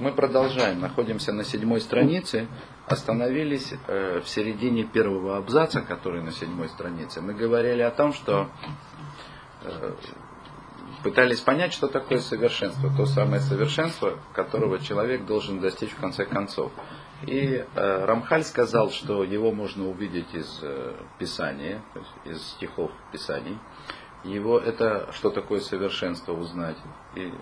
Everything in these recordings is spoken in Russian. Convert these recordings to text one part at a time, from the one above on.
Мы продолжаем, находимся на седьмой странице, остановились э, в середине первого абзаца, который на седьмой странице. Мы говорили о том, что э, пытались понять, что такое совершенство, то самое совершенство, которого человек должен достичь в конце концов. И э, Рамхаль сказал, что его можно увидеть из Писания, из стихов Писаний. Его это что такое совершенство узнать. И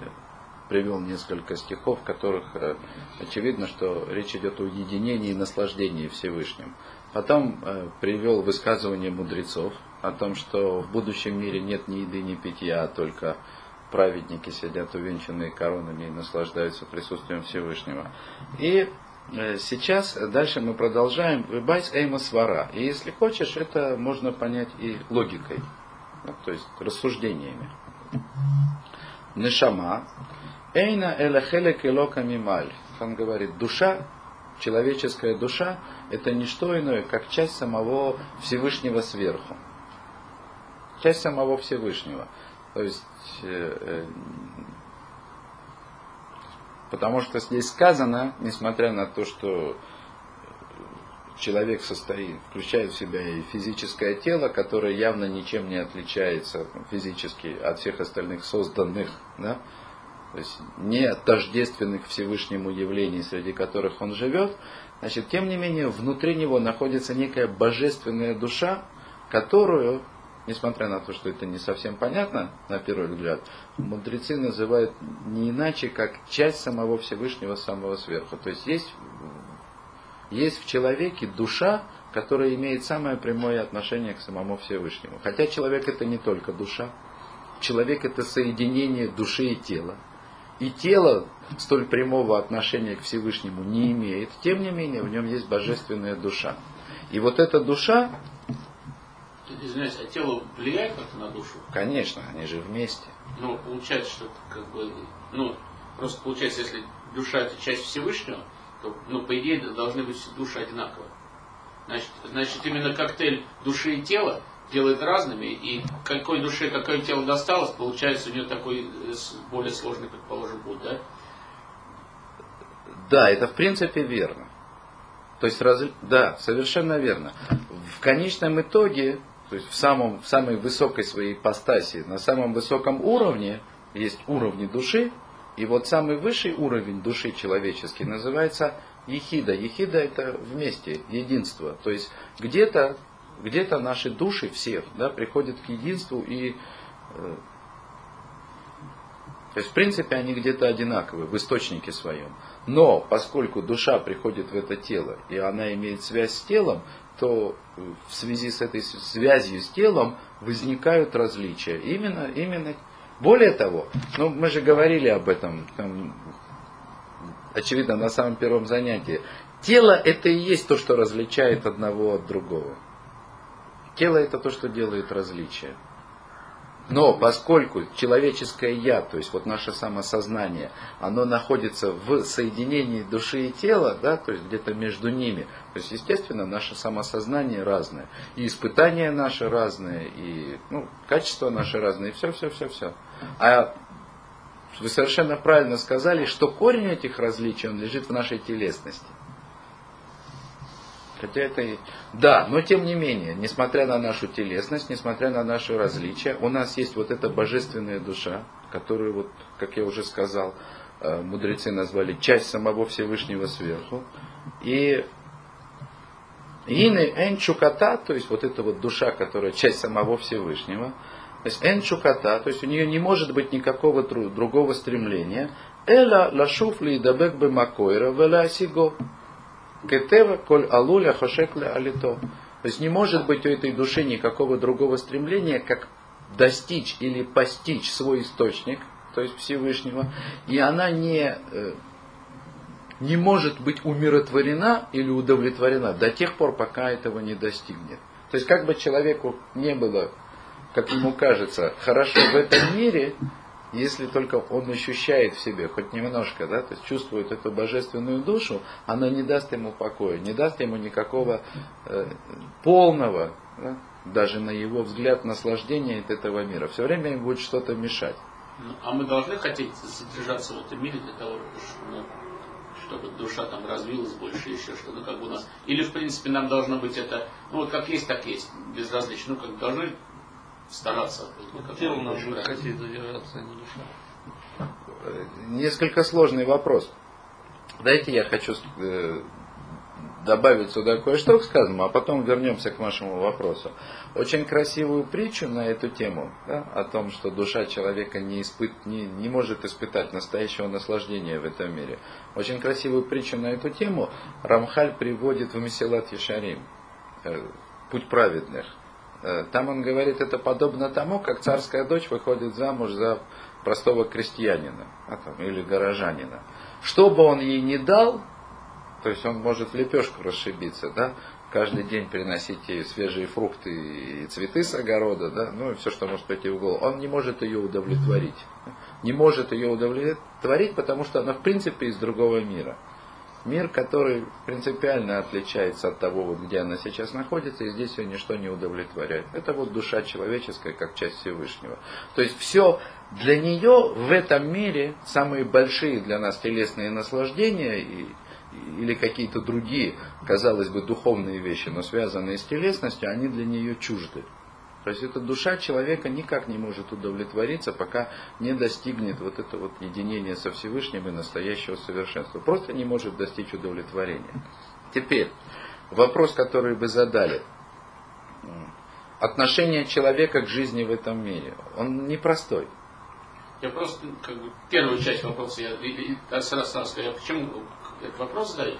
привел несколько стихов, в которых э, очевидно, что речь идет о уединении и наслаждении Всевышним. Потом э, привел высказывание мудрецов о том, что в будущем мире нет ни еды, ни питья, а только праведники сидят увенчанные коронами и наслаждаются присутствием Всевышнего. И э, сейчас дальше мы продолжаем «Выбайс эйма свара». И если хочешь, это можно понять и логикой, то есть рассуждениями. Нешама, Эйна элахелек элока мималь. Он говорит, душа, человеческая душа, это не что иное, как часть самого Всевышнего сверху. Часть самого Всевышнего. То есть, э, э, потому что здесь сказано, несмотря на то, что человек состоит, включает в себя и физическое тело, которое явно ничем не отличается физически от всех остальных созданных, да, то есть не тождественных Всевышнему явлений, среди которых он живет, значит, тем не менее, внутри него находится некая божественная душа, которую, несмотря на то, что это не совсем понятно, на первый взгляд, мудрецы называют не иначе, как часть самого Всевышнего, самого сверху. То есть есть, есть в человеке душа, которая имеет самое прямое отношение к самому Всевышнему. Хотя человек это не только душа, человек это соединение души и тела и тело столь прямого отношения к Всевышнему не имеет, тем не менее в нем есть божественная душа. И вот эта душа... Извиняюсь, а тело влияет как-то на душу? Конечно, они же вместе. Ну, получается, что как бы... Ну, просто получается, если душа это часть Всевышнего, то, ну, по идее, должны быть души одинаковые. Значит, значит, именно коктейль души и тела делает разными, и какой душе какое тело досталось, получается у нее такой э, более сложный, предположим, путь, да? Да, это в принципе верно. То есть, раз, да, совершенно верно. В конечном итоге, то есть в, самом, в самой высокой своей ипостаси, на самом высоком уровне, есть уровни души, и вот самый высший уровень души человеческий называется ехида. Ехида это вместе, единство. То есть где-то где-то наши души все да, приходят к единству и э, то есть, в принципе, они где-то одинаковы в источнике своем. Но поскольку душа приходит в это тело, и она имеет связь с телом, то в связи с этой связью с телом возникают различия. Именно, именно, более того, ну, мы же говорили об этом, там, очевидно, на самом первом занятии. Тело это и есть то, что различает одного от другого. Тело это то, что делает различие. Но поскольку человеческое я, то есть вот наше самосознание, оно находится в соединении души и тела, да, то есть где-то между ними, то есть, естественно, наше самосознание разное, и испытания наши разные, и ну, качества наши разные, и все, все, все, все. А вы совершенно правильно сказали, что корень этих различий, он лежит в нашей телесности. Хотя это и... Да, но тем не менее, несмотря на нашу телесность, несмотря на наши различия, у нас есть вот эта божественная душа, которую, вот, как я уже сказал, э, мудрецы назвали часть самого Всевышнего сверху. И Ины энчуката, то есть вот эта вот душа, которая часть самого Всевышнего, то есть энчуката, то есть у нее не может быть никакого другого стремления, эла лашуфли дабек бы макойра вела сиго. Кетева коль алуля хошекля алито. То есть не может быть у этой души никакого другого стремления, как достичь или постичь свой источник, то есть Всевышнего, и она не, э, не может быть умиротворена или удовлетворена до тех пор, пока этого не достигнет. То есть как бы человеку не было, как ему кажется, хорошо в этом мире, если только он ощущает в себе хоть немножко, да, то есть чувствует эту божественную душу, она не даст ему покоя, не даст ему никакого э, полного, да, даже на его взгляд, наслаждения от этого мира. Все время ему будет что-то мешать. Ну, а мы должны хотеть содержаться в этом мире для того, чтобы ну, чтобы душа там развилась больше, еще что ну как бы у нас. Или в принципе нам должно быть это, ну вот как есть, так есть, безразлично. Ну как должны стараться. Ну, Тело нам будет хотеть задержаться, а не душа. Несколько сложный вопрос. Дайте я хочу э, добавить сюда кое-что к сказанному, а потом вернемся к вашему вопросу. Очень красивую притчу на эту тему, да, о том, что душа человека не, испыт, не, не может испытать настоящего наслаждения в этом мире. Очень красивую притчу на эту тему Рамхаль приводит в Месилат Ешарим, э, путь праведных. Э, там он говорит, это подобно тому, как царская дочь выходит замуж за простого крестьянина а там, или горожанина. Что бы он ей не дал, то есть он может лепешку расшибиться, да, каждый день приносить ей свежие фрукты и цветы с огорода, да, ну и все, что может пойти в голову. Он не может ее удовлетворить. Не может ее удовлетворить, потому что она в принципе из другого мира. Мир, который принципиально отличается от того, вот, где она сейчас находится, и здесь ее ничто не удовлетворяет. Это вот душа человеческая, как часть Всевышнего. То есть все для нее в этом мире самые большие для нас телесные наслаждения и или какие-то другие, казалось бы, духовные вещи, но связанные с телесностью, они для нее чужды. То есть эта душа человека никак не может удовлетвориться, пока не достигнет вот это вот единения со Всевышним и настоящего совершенства. Просто не может достичь удовлетворения. Теперь, вопрос, который вы задали. Отношение человека к жизни в этом мире, он непростой. Я просто, как бы, первую часть вопроса я, сразу, сразу скажу, почему этот вопрос задаю?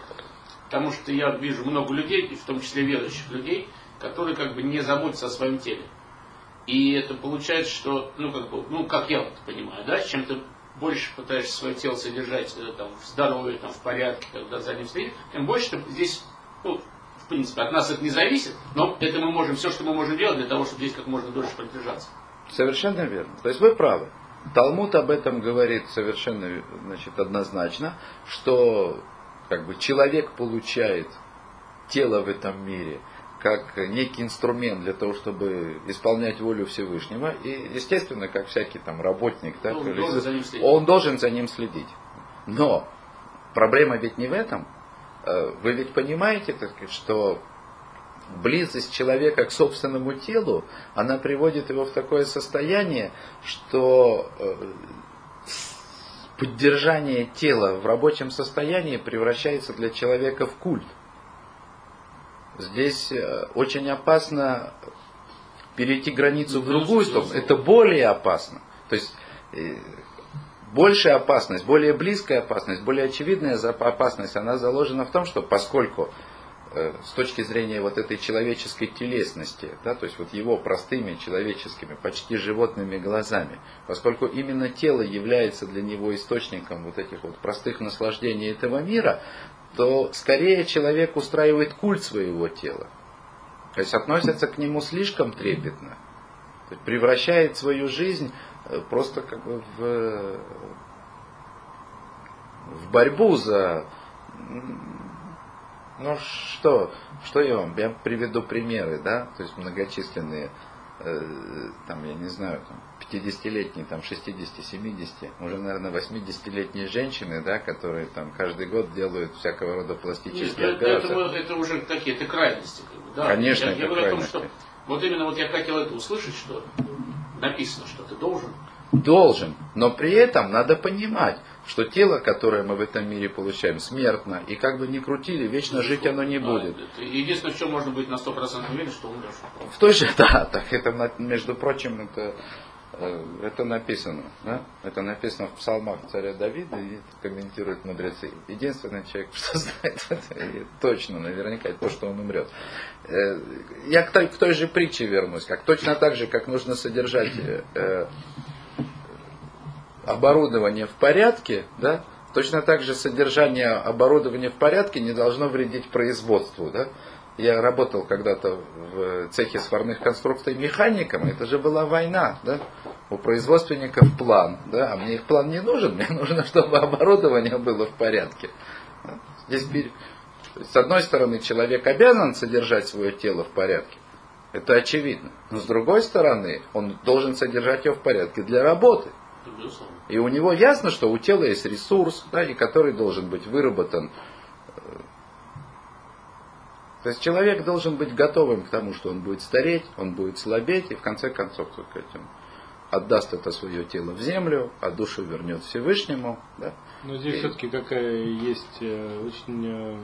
Потому что я вижу много людей, в том числе верующих людей, которые как бы не заботятся о своем теле. И это получается, что, ну, как бы, ну, как я вот понимаю, да, чем ты больше пытаешься свое тело содержать э, там, в здоровье, там, в порядке, когда за ним стоит, тем больше ты здесь, ну, в принципе, от нас это не зависит, но это мы можем, все, что мы можем делать для того, чтобы здесь как можно дольше продержаться. Совершенно верно. То есть вы правы. Талмуд об этом говорит совершенно значит, однозначно, что как бы, человек получает тело в этом мире как некий инструмент для того, чтобы исполнять волю Всевышнего. И, естественно, как всякий там работник, так, он, должен за ним следить. он должен за ним следить. Но проблема ведь не в этом. Э, вы ведь понимаете, так сказать, что близость человека к собственному телу, она приводит его в такое состояние, что э, поддержание тела в рабочем состоянии превращается для человека в культ. Здесь э, очень опасно перейти границу в другую сторону. Это более опасно. То есть э, большая опасность, более близкая опасность, более очевидная опасность, она заложена в том, что поскольку Э, с точки зрения вот этой человеческой телесности, да, то есть вот его простыми человеческими, почти животными глазами, поскольку именно тело является для него источником вот этих вот простых наслаждений этого мира, то скорее человек устраивает культ своего тела. То есть относится к нему слишком трепетно. Превращает свою жизнь э, просто как бы в, в борьбу за ну что, что я вам, я приведу примеры, да, то есть многочисленные, э, там, я не знаю, там, 50-летние, там, 60-70, уже, наверное, 80-летние женщины, да, которые там каждый год делают всякого рода пластические Нет, операции. Это, это, это уже какие-то крайности, как бы, да. Конечно, я, это я говорю крайности. о том, что вот именно вот я хотел это услышать, что написано, что ты должен. Должен, но при этом надо понимать, что тело, которое мы в этом мире получаем, смертно, и как бы ни крутили, вечно жить оно не будет. Единственное, в чем можно быть на 100% уверен, что умрешь. В той же, да, так это, между прочим, это, это написано. Да? Это написано в псалмах царя Давида, и это комментируют мудрецы. Единственный человек, что знает это, точно, наверняка, то, что он умрет. Э, я к той, к той же притче вернусь, как точно так же, как нужно содержать э, оборудование в порядке, да, точно так же содержание оборудования в порядке не должно вредить производству. Да. Я работал когда-то в цехе сварных конструкций механиком, это же была война. Да. У производственников план, да, а мне их план не нужен, мне нужно, чтобы оборудование было в порядке. Здесь, с одной стороны, человек обязан содержать свое тело в порядке, это очевидно. Но с другой стороны, он должен содержать его в порядке для работы. И у него ясно, что у тела есть ресурс, да, и который должен быть выработан. То есть человек должен быть готовым к тому, что он будет стареть, он будет слабеть, и в конце концов, так сказать, он отдаст это свое тело в землю, а душу вернет Всевышнему. Да. Но здесь все-таки какая есть э, очень э,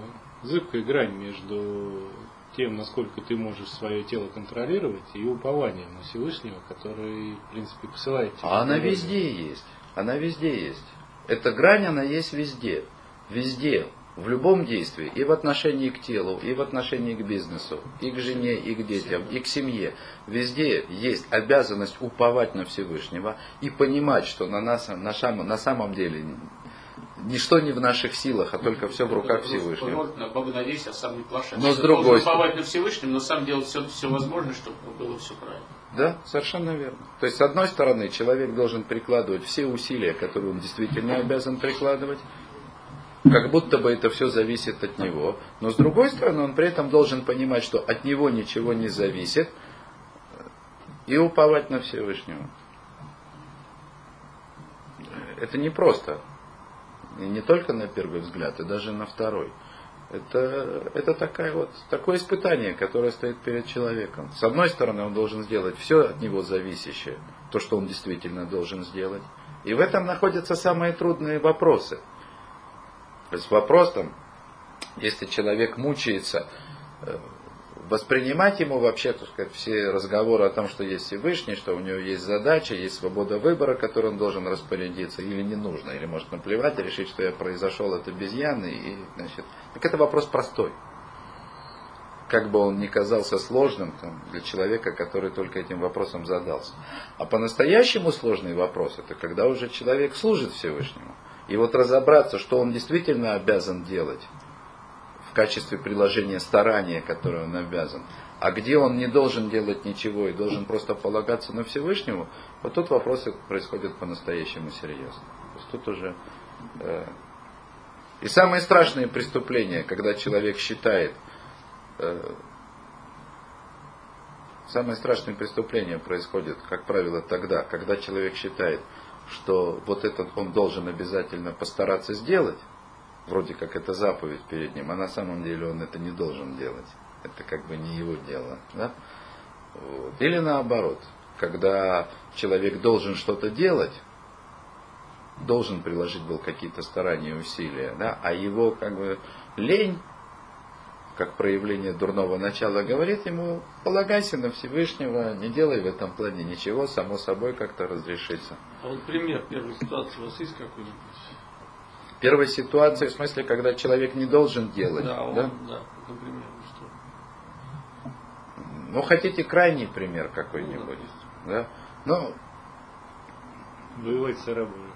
зыбкая грань между тем, насколько ты можешь свое тело контролировать, и упованием на Всевышнего, который, в принципе, посылает тебя. А она везде есть. Она везде есть. Эта грань, она есть везде. Везде. В любом действии. И в отношении к телу, и в отношении к бизнесу, и к жене, и к детям, и к семье. Везде есть обязанность уповать на Всевышнего и понимать, что на, нас, на, шам, на самом деле ничто не в наших силах, а только все в руках Всевышнего. На Бога надеюсь, а сам не. Но с другой стороны. на Всевышнем, но сам делать все, все возможное, чтобы было все правильно. Да, совершенно верно. То есть, с одной стороны, человек должен прикладывать все усилия, которые он действительно обязан прикладывать, как будто бы это все зависит от него. Но с другой стороны, он при этом должен понимать, что от него ничего не зависит, и уповать на Всевышнего. Это не просто. И не только на первый взгляд, и даже на второй. Это, это такая вот, такое испытание, которое стоит перед человеком. С одной стороны, он должен сделать все от него зависящее, то, что он действительно должен сделать. И в этом находятся самые трудные вопросы – то есть вопрос там, если человек мучается, э, воспринимать ему вообще, так сказать, все разговоры о том, что есть Всевышний, что у него есть задача, есть свобода выбора, которой он должен распорядиться, или не нужно, или может наплевать и решить, что я произошел от обезьяны, и, значит, так это вопрос простой. Как бы он ни казался сложным там, для человека, который только этим вопросом задался. А по-настоящему сложный вопрос, это когда уже человек служит Всевышнему. И вот разобраться, что он действительно обязан делать в качестве приложения старания, которое он обязан, а где он не должен делать ничего и должен просто полагаться на Всевышнего, вот тут вопросы происходят по-настоящему серьезно. То есть тут уже... Э, и самые страшные преступления, когда человек считает, э, самые страшные преступления происходят, как правило, тогда, когда человек считает, что вот этот он должен обязательно постараться сделать, вроде как это заповедь перед ним, а на самом деле он это не должен делать. Это как бы не его дело. Да? Вот. Или наоборот, когда человек должен что-то делать, должен приложить был какие-то старания и усилия, да, а его как бы лень как проявление дурного начала, говорит ему, полагайся на Всевышнего, не делай в этом плане ничего, само собой как-то разрешится. А вот пример первой ситуации у вас есть какой-нибудь? Первой ситуации, в смысле, когда человек не должен делать. Да, он, да? да например, что? Ну, хотите крайний пример какой-нибудь. Ну, да. да? Ну, Воевать с арабами.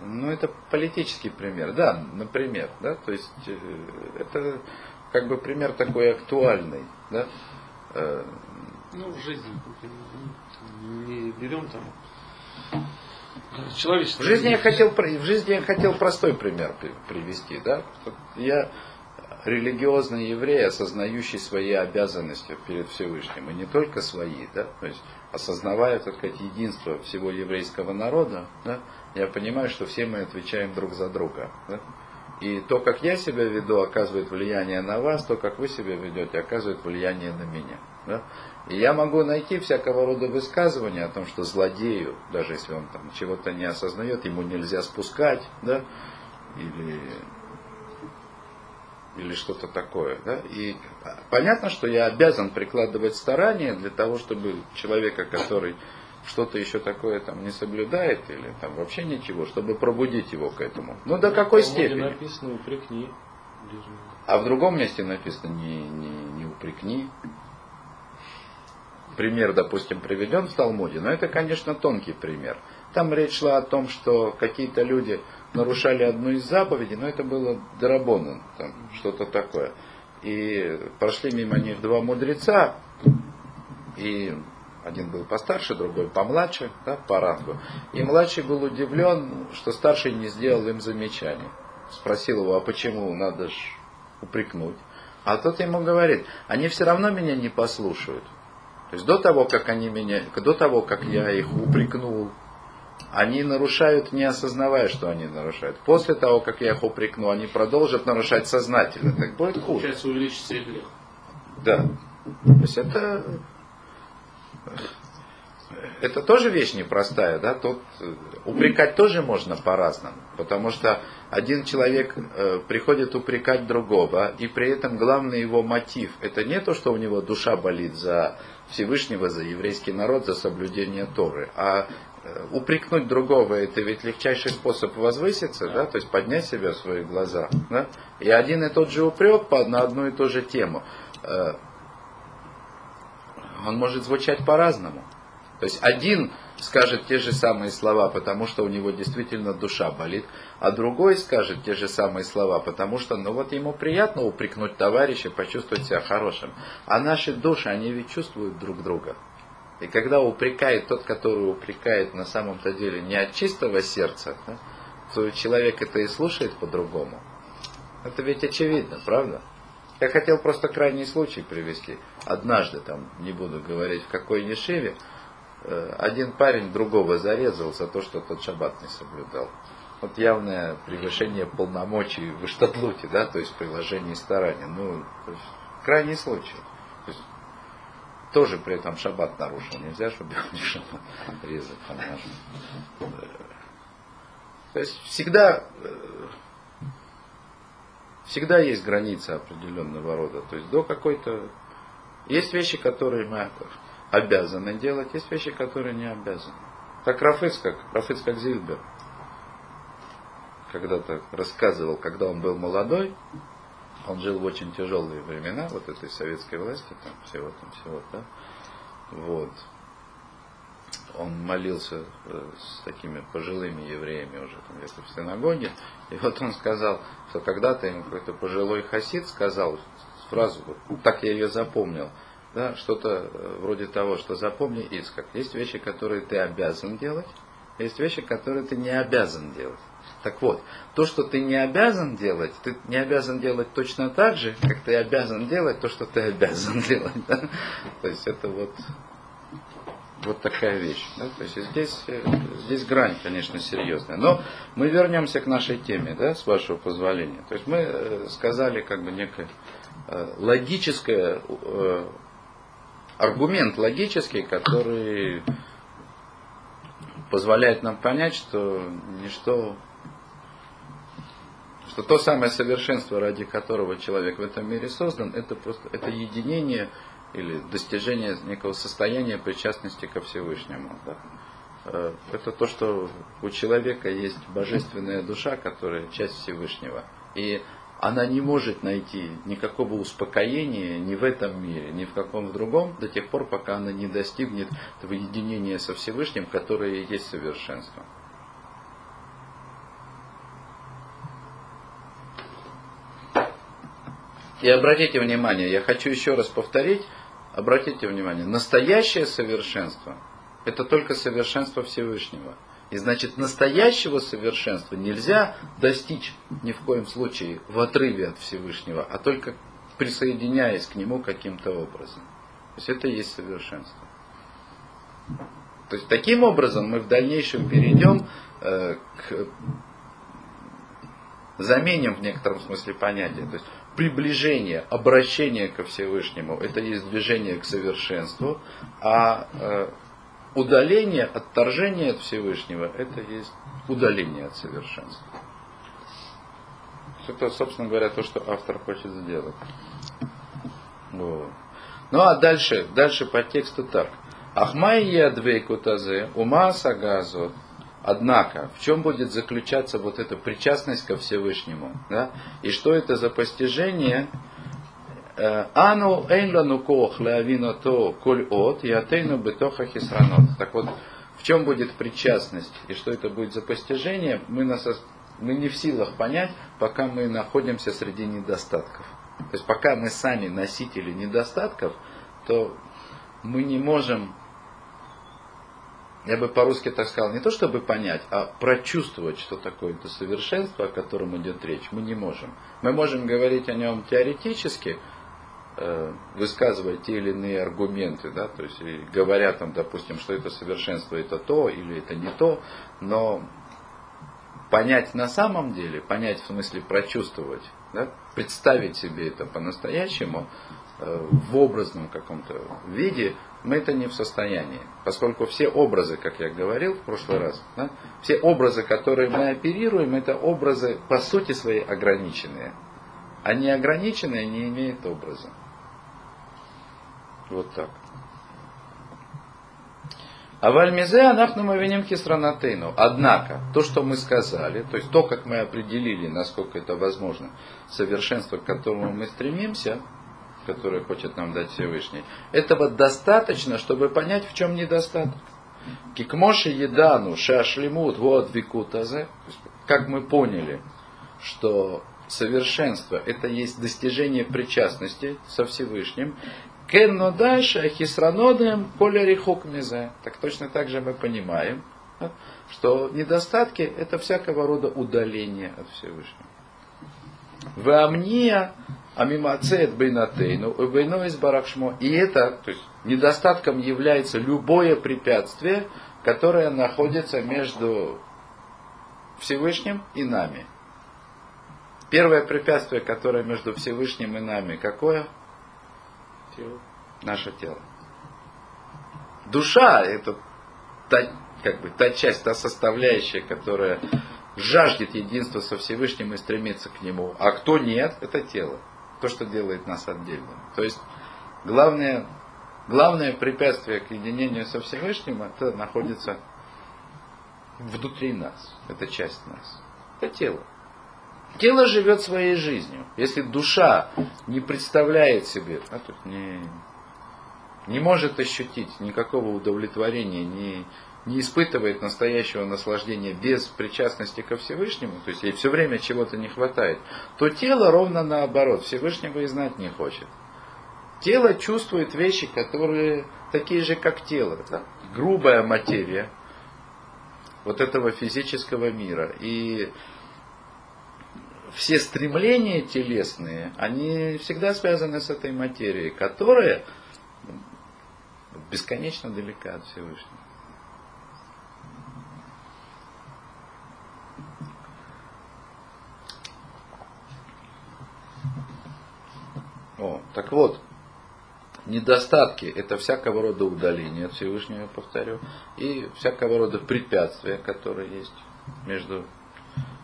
Ну, это политический пример, да, например, да, то есть э, это как бы пример такой актуальный, да. Э, ну, в жизни, не берем там человечество. В жизни я хотел, в жизни я хотел простой пример привести, да. Я религиозный еврей, осознающий свои обязанности перед Всевышним, и не только свои, да, то есть осознавая, так сказать, единство всего еврейского народа, да, я понимаю, что все мы отвечаем друг за друга. Да? И то, как я себя веду, оказывает влияние на вас, то, как вы себя ведете, оказывает влияние на меня. Да? И я могу найти всякого рода высказывания о том, что злодею, даже если он там чего-то не осознает, ему нельзя спускать, да, или, или что-то такое. Да? И понятно, что я обязан прикладывать старания для того, чтобы человека, который что-то еще такое там не соблюдает или там вообще ничего, чтобы пробудить его к этому. Ну до какой степени? написано упрекни. А в другом месте написано не, не, не упрекни. Пример, допустим, приведен в Талмуде, но это, конечно, тонкий пример. Там речь шла о том, что какие-то люди нарушали одну из заповедей, но это было Дарабонан, там что-то такое. И прошли мимо них два мудреца, и один был постарше, другой помладше, да, по рангу. И младший был удивлен, что старший не сделал им замечания. Спросил его, а почему надо ж упрекнуть? А тот ему говорит, они все равно меня не послушают. То есть до того, как они меня, до того, как я их упрекнул, они нарушают, не осознавая, что они нарушают. После того, как я их упрекну, они продолжат нарушать сознательно. Так будет хуже. Получается, увеличится и грех. Да. То есть это, это тоже вещь непростая, да, тут э, упрекать тоже можно по-разному, потому что один человек э, приходит упрекать другого, и при этом главный его мотив, это не то, что у него душа болит за Всевышнего, за еврейский народ, за соблюдение Торы, а э, упрекнуть другого, это ведь легчайший способ возвыситься, да, то есть поднять себя в свои глаза, да, и один и тот же упрек на одну и ту же тему, он может звучать по-разному. То есть один скажет те же самые слова, потому что у него действительно душа болит, а другой скажет те же самые слова, потому что, ну вот ему приятно упрекнуть товарища, почувствовать себя хорошим. А наши души, они ведь чувствуют друг друга. И когда упрекает тот, который упрекает на самом-то деле не от чистого сердца, да, то человек это и слушает по-другому. Это ведь очевидно, правда? Я хотел просто крайний случай привести. Однажды, там, не буду говорить в какой Ешиве, Э, один парень другого зарезал за то, что тот шаббат не соблюдал. Вот явное превышение полномочий в Иштадлуте, да, то есть приложение старания. Ну, крайний случай. То есть, тоже при этом шаббат нарушил. Нельзя, чтобы шаббат резать там То есть всегда, э, всегда есть граница определенного рода. То есть до какой-то... Есть вещи, которые мы обязаны делать, есть вещи, которые не обязаны. Так Рафыцкак, Рафыцкак Зильбер когда-то рассказывал, когда он был молодой, он жил в очень тяжелые времена, вот этой советской власти, там всего там всего, да, вот. Он молился э, с такими пожилыми евреями уже там где-то в синагоге, и вот он сказал, что когда-то ему какой-то пожилой хасид сказал фразу, вот так я ее запомнил – да, что-то э, вроде того, что запомни Ицхак. Есть вещи, которые ты обязан делать, есть вещи, которые ты не обязан делать. Так вот, то, что ты не обязан делать, ты не обязан делать точно так же, как ты обязан делать то, что ты обязан делать. Да? То есть это вот, вот такая вещь. Да? То есть здесь, э, здесь грань, конечно, серьезная. Но мы вернемся к нашей теме, да, с вашего позволения. То есть мы э, сказали как бы некое логическое аргумент логический, который позволяет нам понять, что ничто, что то самое совершенство, ради которого человек в этом мире создан, это просто это единение или достижение некого состояния причастности ко Всевышнему. Да. Э, это то, что у человека есть божественная душа, которая часть Всевышнего. И она не может найти никакого успокоения ни в этом мире, ни в каком другом, до тех пор, пока она не достигнет этого единения со Всевышним, которое и есть совершенство. И обратите внимание, я хочу еще раз повторить, обратите внимание, настоящее совершенство – это только совершенство Всевышнего – и значит, настоящего совершенства нельзя достичь ни в коем случае в отрыве от Всевышнего, а только присоединяясь к нему каким-то образом. То есть это и есть совершенство. То есть таким образом мы в дальнейшем перейдем э, к заменим в некотором смысле понятия. То есть приближение, обращение ко Всевышнему, это есть движение к совершенству, а э, удаление, отторжение от Всевышнего, это есть удаление от совершенства. Это, собственно говоря, то, что автор хочет сделать. Вот. Ну а дальше, дальше по тексту так. Ахмай ядвей кутазе, ума сагазот. Однако, в чем будет заключаться вот эта причастность ко Всевышнему? Да? И что это за постижение, Ану эйнлану кох то коль от, и атейну бетоха хисранот. Так вот, в чем будет причастность и что это будет за постижение, мы, нас, мы не в силах понять, пока мы находимся среди недостатков. То есть пока мы сами носители недостатков, то мы не можем, я бы по-русски так сказал, не то чтобы понять, а прочувствовать, что такое это совершенство, о котором идет речь, мы не можем. Мы можем говорить о нем теоретически, э, высказывать те или иные аргументы, да, то есть говоря там, допустим, что это совершенство это то или это не то, но понять на самом деле, понять в смысле прочувствовать, да, представить себе это по-настоящему э, в образном каком-то виде, мы это не в состоянии. Поскольку все образы, как я говорил в прошлый раз, да, все образы, которые мы оперируем, это образы по сути своей ограниченные. А неограниченные не имеют образа. Вот так. А в Альмизе анахну мы виним хисранатейну. Однако, то, что мы сказали, то есть то, как мы определили, насколько это возможно, совершенство, к которому мы стремимся, которое хочет нам дать Всевышний, этого достаточно, чтобы понять, в чем недостаток. Кикмоши едану шашлимут вот викутазе. Как мы поняли, что совершенство это есть достижение причастности со Всевышним. Кенно дальше хисранодем полярихок мизе. Так точно так же мы понимаем, что недостатки это всякого рода удаление от Всевышнего. В амния амимацет бейнатейну, бейно из барахшмо. И это, то есть недостатком является любое препятствие, которое находится между Всевышним и нами. Первое препятствие, которое между Всевышним и нами, какое? Тело. Наше тело. Душа это та, как бы, та часть, та составляющая, которая жаждет единства со Всевышним и стремится к нему. А кто нет, это тело. То, что делает нас отдельным. То есть главное, главное препятствие к единению со Всевышним, это находится внутри нас. Это часть нас. Это тело. Тело живет своей жизнью. Если душа не представляет себе, а тут не, не может ощутить никакого удовлетворения, не, не испытывает настоящего наслаждения без причастности ко Всевышнему, то есть ей все время чего-то не хватает, то тело ровно наоборот, Всевышнего и знать не хочет. Тело чувствует вещи, которые такие же, как тело. Да? Грубая материя вот этого физического мира. И все стремления телесные, они всегда связаны с этой материей, которая бесконечно далека от Всевышнего. О, так вот, недостатки это всякого рода удаление от Всевышнего, я повторю, и всякого рода препятствия, которые есть между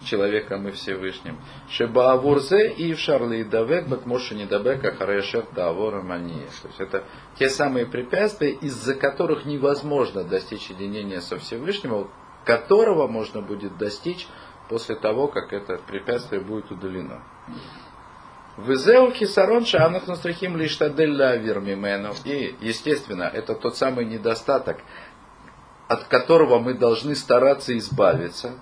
человеком и Всевышним. Шебаавурзе и в Шарли Давек Бакмоши Недабека Харешев Давора Мания. То есть это те самые препятствия, из-за которых невозможно достичь единения со Всевышним, которого можно будет достичь после того, как это препятствие будет удалено. Везеу хисарон шанах настрахим лишь таделля мимену. И, естественно, это тот самый недостаток, от которого мы должны стараться избавиться,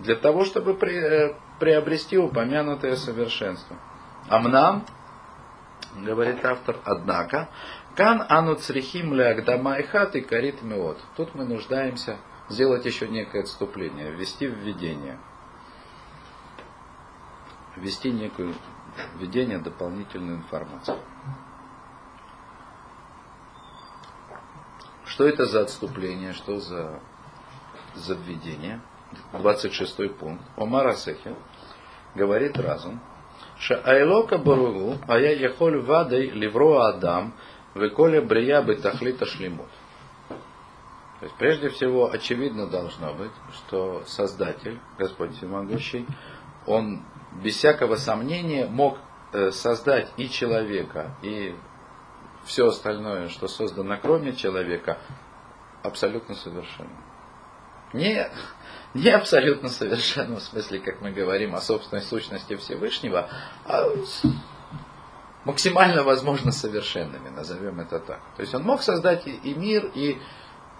для того, чтобы при, приобрести упомянутое совершенство. Амнам, говорит автор, однако, кан ану црихим и карит меот. Тут мы нуждаемся сделать еще некое отступление, ввести введение. Ввести некую введение дополнительную информацию. Что это за отступление, что за, за введение? 26 пункт. Омара Сехер говорит разум. Шаайлока Баругу, а я яхоль вадой ливро Адам, веколя брия бы тахлита шлемут. То есть, прежде всего, очевидно должно быть, что Создатель, Господь Всемогущий, Он без всякого сомнения мог э, создать и человека, и все остальное, что создано кроме человека, абсолютно совершенно. Не, не абсолютно совершенно, в смысле, как мы говорим о собственной сущности Всевышнего, а максимально возможно совершенными, назовем это так. То есть он мог создать и мир, и,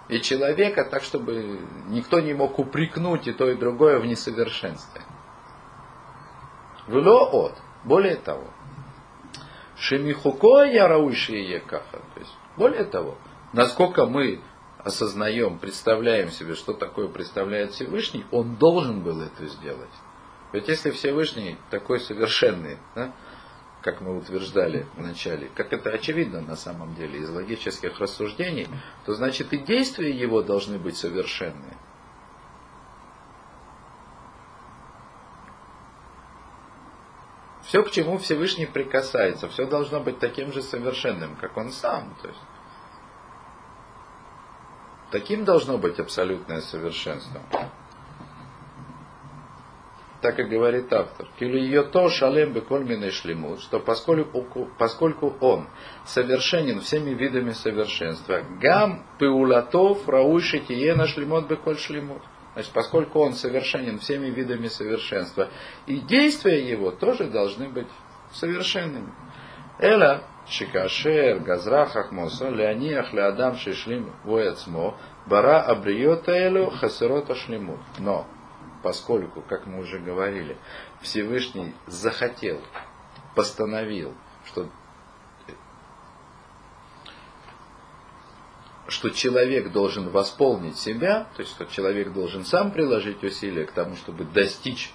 и человека так, чтобы никто не мог упрекнуть и то, и другое в несовершенстве. Вло от. Более того, Шемихуко ярауиши екаха. То есть, более того, насколько мы осознаем, представляем себе, что такое представляет Всевышний, он должен был это сделать. Ведь если Всевышний такой совершенный, да, как мы утверждали в начале, как это очевидно на самом деле из логических рассуждений, то значит и действия его должны быть совершенные. Все, к чему Всевышний прикасается, все должно быть таким же совершенным, как он сам. То есть, таким должно быть абсолютное совершенство. Так и говорит автор. то шалем бекольминой шлемут, что поскольку, поскольку он совершенен всеми видами совершенства, гам пеулатов рауиши тиена шлемот беколь шлемут. Значит, поскольку он совершенен всеми видами совершенства, и действия его тоже должны быть совершенными. Эла шикашер газрахах моса леониях леадам шишлим воецмо бара абриота элю хасерота шлимут. Но, поскольку, как мы уже говорили, Всевышний захотел, постановил, что что человек должен восполнить себя, то есть что человек должен сам приложить усилия к тому, чтобы достичь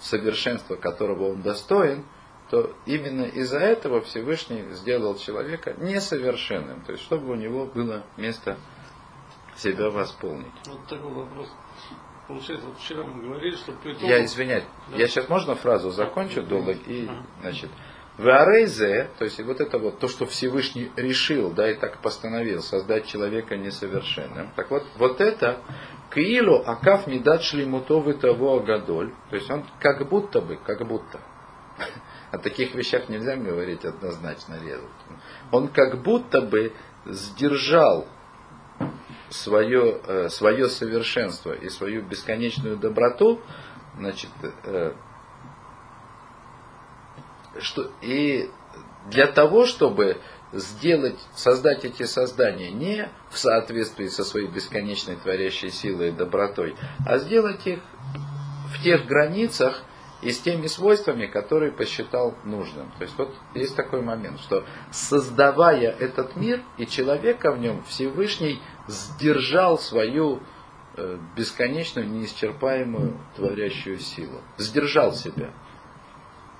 совершенства, которого он достоин, то именно из-за этого Всевышний сделал человека несовершенным, то есть чтобы у него было место себя восполнить. Вот такой вопрос. Получается, вот вчера мы говорили, что при том... Я извиняюсь, да. я сейчас можно фразу закончу, долго, и, значит, Варейзе, то есть вот это вот то, что Всевышний решил, да, и так постановил, создать человека несовершенным. Так вот, вот это Киилу Акав не дат шлимутовы того Агадоль. То есть он как будто бы, как будто. О таких вещах нельзя говорить однозначно резать. Он как будто бы сдержал свое, э, свое совершенство и свою бесконечную доброту, значит, э, что, и для того, чтобы сделать, создать эти создания не в соответствии со своей бесконечной творящей силой и добротой, а сделать их в тех границах и с теми свойствами, которые посчитал нужным. То есть вот есть такой момент, что создавая этот мир и человека в нем, Всевышний сдержал свою э, бесконечную, неисчерпаемую творящую силу. Сдержал себя.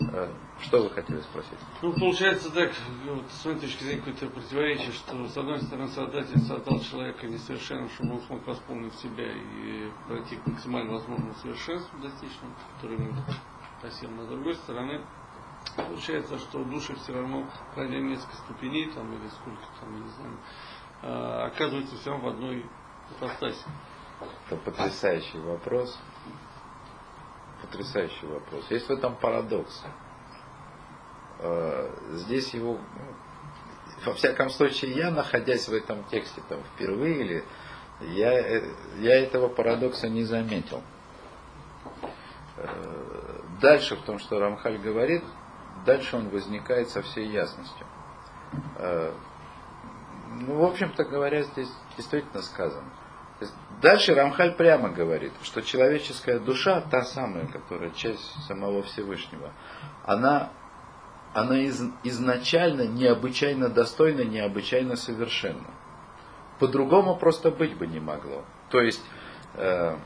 Э, что вы хотели спросить? Ну, получается так, вот, с моей точки зрения, какое-то противоречие, что с одной стороны Создатель создал человека несовершенным, чтобы он смог восполнить себя и пройти к максимально возможному совершенству достичь, который мы просим. Но с другой стороны, получается, что души все равно, пройдя несколько ступеней, там, или сколько там, я не знаю, а, оказываются все равно в одной ипостаси. Это потрясающий вопрос. Потрясающий вопрос. Есть в этом парадокс. Э, здесь его, ну, во всяком случае, я, находясь в этом тексте там, впервые, или, я, э, я этого парадокса не заметил. Э, дальше в том, что Рамхаль говорит, дальше он возникает со всей ясностью. Ну, в общем-то говоря, здесь действительно сказано. Дальше Рамхаль прямо говорит, что человеческая душа, та самая, которая часть самого Всевышнего, она она из, изначально необычайно достойна, необычайно совершенна. По-другому просто быть бы не могло. То есть, э,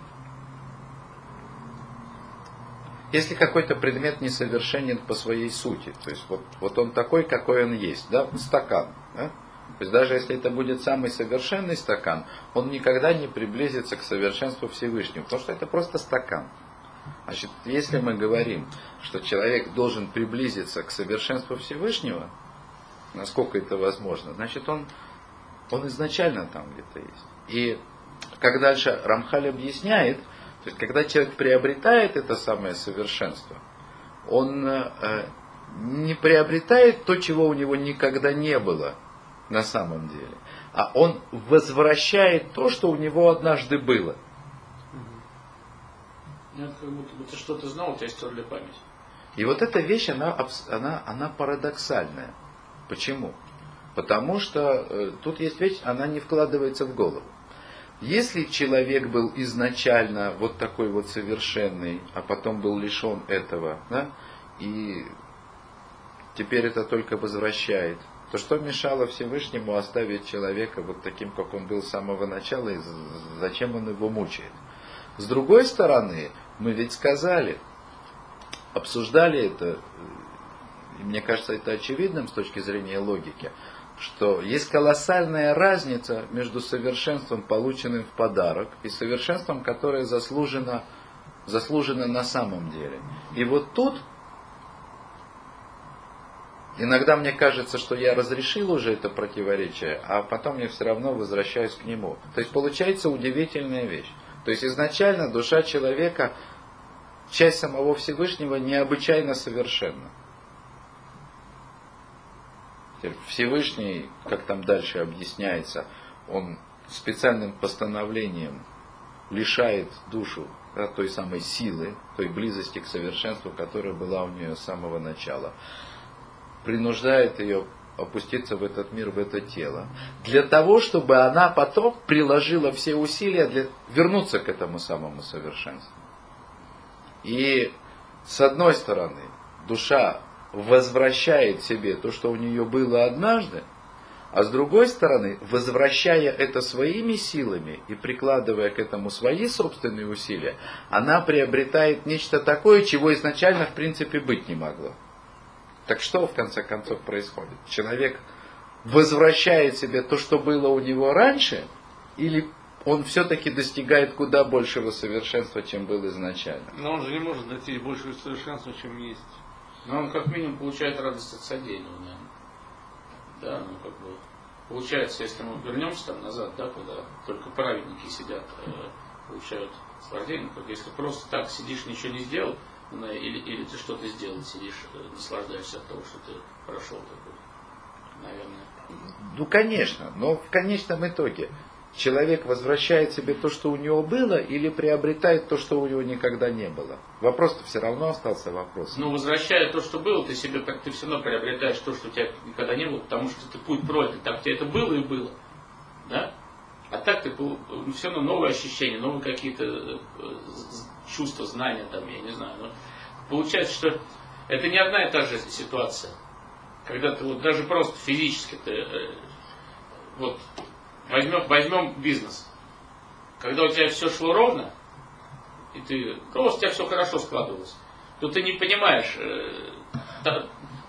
если какой-то предмет несовершенен по своей сути, то есть вот, вот он такой, какой он есть, да, стакан, да? то есть даже если это будет самый совершенный стакан, он никогда не приблизится к совершенству Всевышнего, потому что это просто стакан. Значит, если мы говорим, что человек должен приблизиться к совершенству Всевышнего, насколько это возможно, значит, он, он изначально там где-то есть. И как дальше Рамхаль объясняет, то есть, когда человек приобретает это самое совершенство, он э, не приобретает то, чего у него никогда не было на самом деле, а он возвращает то, что у него однажды было. Ну, как будто бы ты что-то знал, у тебя стерли память. И вот эта вещь, она, она, она парадоксальная. Почему? Потому что э, тут есть вещь, она не вкладывается в голову. Если человек был изначально вот такой вот совершенный, а потом был лишен этого, да, и теперь это только возвращает, то что мешало Всевышнему оставить человека вот таким, как он был с самого начала, и зачем он его мучает? С другой стороны, мы ведь сказали, обсуждали это и мне кажется это очевидным с точки зрения логики, что есть колоссальная разница между совершенством, полученным в подарок, и совершенством, которое заслужено, заслужено на самом деле. И вот тут иногда мне кажется, что я разрешил уже это противоречие, а потом я все равно возвращаюсь к нему. То есть получается удивительная вещь. То есть изначально душа человека, часть самого Всевышнего необычайно совершенна. Всевышний, как там дальше объясняется, он специальным постановлением лишает душу да, той самой силы, той близости к совершенству, которая была у нее с самого начала. Принуждает ее опуститься в этот мир, в это тело. Для того, чтобы она потом приложила все усилия для вернуться к этому самому совершенству. И с одной стороны, душа возвращает себе то, что у нее было однажды, а с другой стороны, возвращая это своими силами и прикладывая к этому свои собственные усилия, она приобретает нечто такое, чего изначально в принципе быть не могло. Так что в конце концов происходит? Человек возвращает себе то, что было у него раньше, или он все-таки достигает куда большего совершенства, чем был изначально? Но он же не может достичь большего совершенства, чем есть. Но он как минимум получает радость от содеянного, Да, ну как бы получается, если мы вернемся там назад, да, когда только праведники сидят, э, получают наслаждение, как если просто так сидишь, ничего не сделал, ну, или, или ты что-то сделал, сидишь, э, наслаждаешься от того, что ты прошел такой, наверное. Ну, конечно, но в конечном итоге человек возвращает себе то, что у него было, или приобретает то, что у него никогда не было? Вопрос-то все равно остался вопрос. Ну, возвращая то, что было, ты себе ты все равно приобретаешь то, что у тебя никогда не было, потому что ты путь пройден. Так тебе это было и было. Да? А так ты все равно новые ощущения, новые какие-то э, чувства, знания, там, я не знаю. Но получается, что это не одна и та же ситуация. Когда ты вот даже просто физически ты э, вот Возьмем, возьмем бизнес. Когда у тебя все шло ровно, и ты просто у тебя все хорошо складывалось, то ты не понимаешь, э,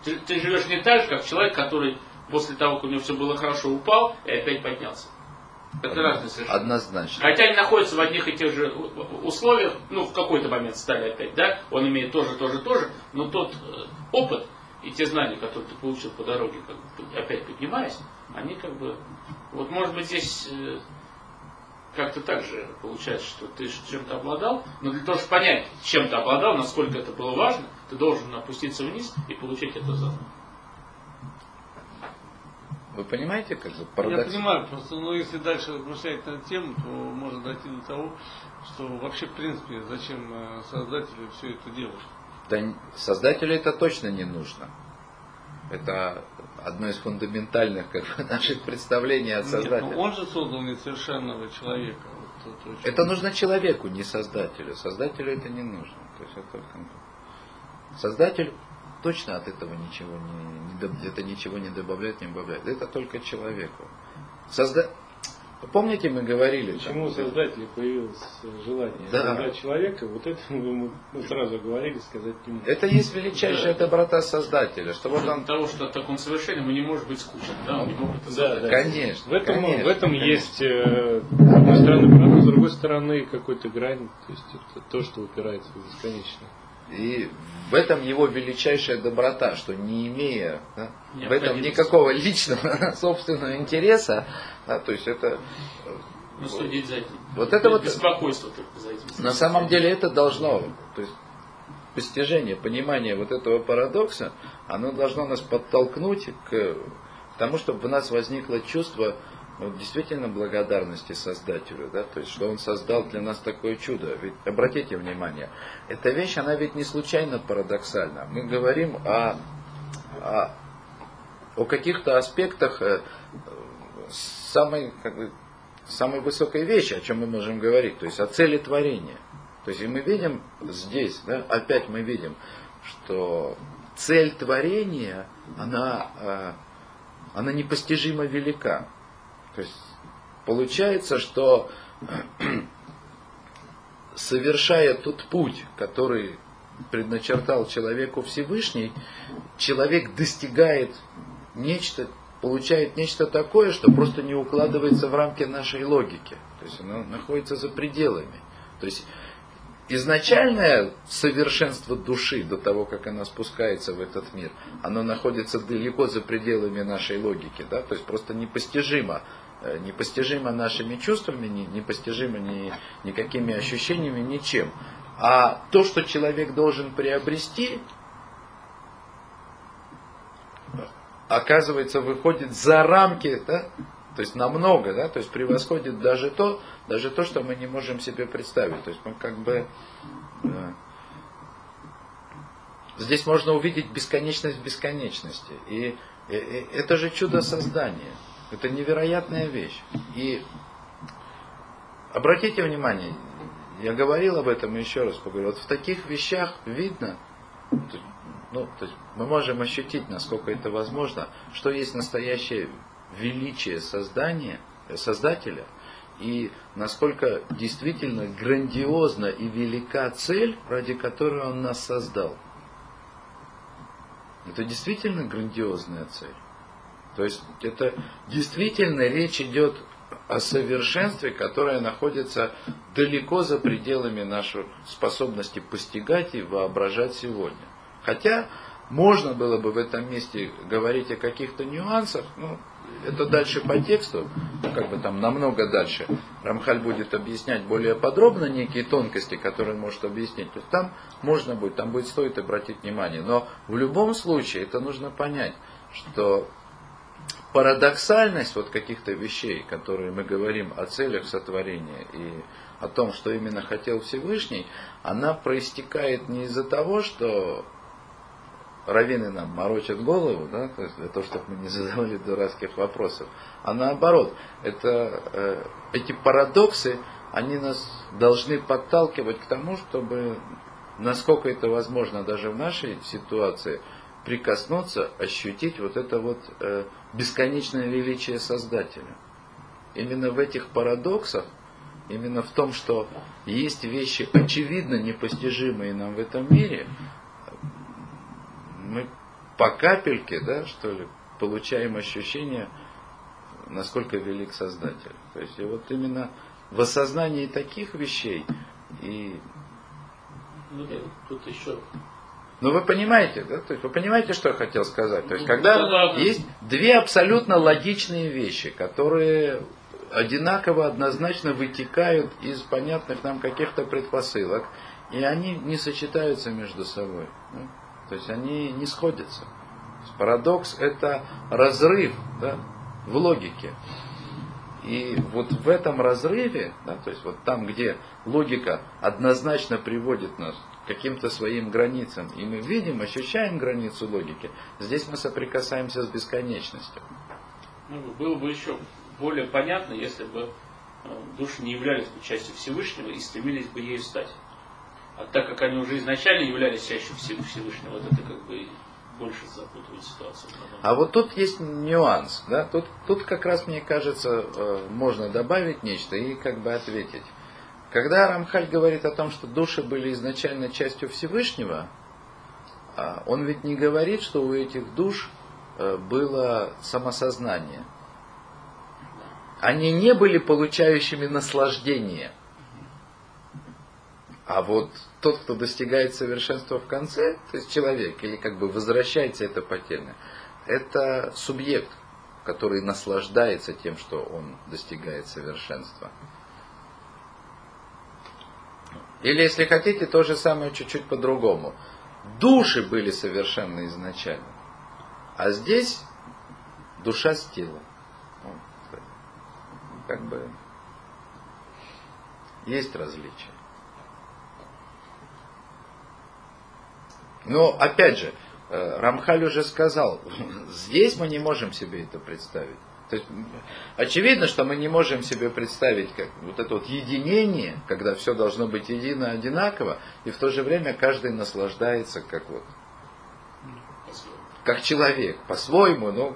ты, ты живешь не так же, как человек, который после того, как у него все было хорошо, упал и опять поднялся. Это разные совершенно. Однозначно. Хотя они находятся в одних и тех же условиях, ну, в какой-то момент стали опять, да, он имеет тоже, тоже, тоже, но тот э, опыт и те знания, которые ты получил по дороге, как бы, опять поднимаясь, они как бы вот может быть здесь э, как-то так же получается, что ты чем-то обладал, но для того, чтобы понять, чем ты обладал, насколько это было важно, ты должен опуститься вниз и получить это заново. Вы понимаете, как бы парадокс? Я понимаю, просто, ну, если дальше размышлять на эту тему, то можно дойти до того, что вообще, в принципе, зачем э, создателю все это делать. Да создателю это точно не нужно. Это одно из фундаментальных как бы, наших представлений о создателе. Нет, ну он же создал несовершенного человека. Вот, то, это нужно человеку, не создателю. Создателю это не нужно. То есть это, создатель точно от этого ничего не, не, это ничего не добавляет, не добавляет. Это только человеку. Созда... Помните, мы говорили... Почему у создателя появилось желание да. создать человека, вот это мы, мы сразу говорили, сказать не можем. Это есть величайшая да. доброта создателя, что вот он... того, что так он совершенен, ему не может быть скучно, да, он не может это да, да. Конечно. В этом, конечно, в этом конечно. есть, э, с одной стороны, правда, с другой стороны, какой-то грань, то есть это то, что упирается в бесконечное. И в этом его величайшая доброта, что не имея да, в этом никакого личного собственного интереса, да, то есть это... Ну, следить за этим. Вот это вот... Беспокойство только за этим. На самом деле это должно, то есть постижение, понимание вот этого парадокса, оно должно нас подтолкнуть к тому, чтобы в нас возникло чувство вот действительно благодарности Создателю, да, то есть, что Он создал для нас такое чудо. Ведь обратите внимание, эта вещь, она ведь не случайно парадоксальна. Мы говорим о, о, о каких-то аспектах э, самой, как бы, самой высокой вещи, о чем мы можем говорить, то есть о цели творения. То есть и мы видим здесь, да, опять мы видим, что цель творения, она, э, она непостижимо велика. То есть получается, что совершая тот путь, который предначертал человеку Всевышний, человек достигает нечто, получает нечто такое, что просто не укладывается в рамки нашей логики. То есть оно находится за пределами. То есть изначальное совершенство души до того, как она спускается в этот мир, оно находится далеко за пределами нашей логики, да, то есть просто непостижимо, непостижимо нашими чувствами, непостижимо ни, никакими ощущениями, ничем. А то, что человек должен приобрести, оказывается, выходит за рамки, да, то есть намного, да, то есть превосходит даже то, даже то, что мы не можем себе представить. То есть мы как бы да, здесь можно увидеть бесконечность бесконечности. И, и, и это же чудо создания. Это невероятная вещь. И обратите внимание, я говорил об этом еще раз поговорю. Вот в таких вещах видно, ну, то есть мы можем ощутить, насколько это возможно, что есть настоящее величие создания, Создателя, и насколько действительно грандиозна и велика цель, ради которой Он нас создал. Это действительно грандиозная цель. То есть это действительно речь идет о совершенстве, которое находится далеко за пределами нашей способности постигать и воображать сегодня. Хотя можно было бы в этом месте говорить о каких-то нюансах, но это дальше по тексту, как бы там намного дальше. Рамхаль будет объяснять более подробно некие тонкости, которые он может объяснить. То есть там можно будет, там будет стоит обратить внимание. Но в любом случае это нужно понять, что парадоксальность вот каких-то вещей, которые мы говорим о целях сотворения и о том, что именно хотел Всевышний, она проистекает не из-за того, что раввины нам морочат голову, да, то есть для того, чтобы мы не задавали дурацких вопросов. А наоборот, это, э, эти парадоксы, они нас должны подталкивать к тому, чтобы, насколько это возможно даже в нашей ситуации, прикоснуться, ощутить вот это вот э, бесконечное величие Создателя. Именно в этих парадоксах, именно в том, что есть вещи очевидно непостижимые нам в этом мире, мы по капельке, да, что ли, получаем ощущение, насколько велик Создатель. То есть и вот именно в осознании таких вещей и ну, тут еще ну вы понимаете, да? То есть вы понимаете, что я хотел сказать? То есть когда ну, есть две абсолютно логичные вещи, которые одинаково, однозначно вытекают из понятных нам каких-то предпосылок, и они не сочетаются между собой. Да? То есть они не сходятся. Парадокс это разрыв да, в логике. И вот в этом разрыве, да, то есть вот там, где логика однозначно приводит нас каким-то своим границам, и мы видим, ощущаем границу логики, здесь мы соприкасаемся с бесконечностью. Ну, было бы еще более понятно, если бы э, души не являлись бы частью Всевышнего и стремились бы ею стать. А так как они уже изначально являлись частью Всевышнего, вот это как бы больше запутывает ситуацию. А вот тут есть нюанс. Да? Тут, тут как раз, мне кажется, э, можно добавить нечто и как бы ответить. Когда Рамхаль говорит о том, что души были изначально частью Всевышнего, а, он ведь не говорит, что у этих душ э, было самосознание. Они не были получающими наслаждение. А вот тот, кто достигает совершенства в конце, то есть человек, или как бы возвращается это потерянное, это субъект, который наслаждается тем, что он достигает совершенства. Или, если хотите, то же самое чуть-чуть по-другому. Души были совершенны изначально. А здесь душа с телом. Как бы есть различия. Но, опять же, э, Рамхаль уже сказал, здесь мы не можем себе это представить. То есть, очевидно, что мы не можем себе представить как вот это вот единение, когда все должно быть едино, одинаково, и в то же время каждый наслаждается как вот как человек, по-своему, но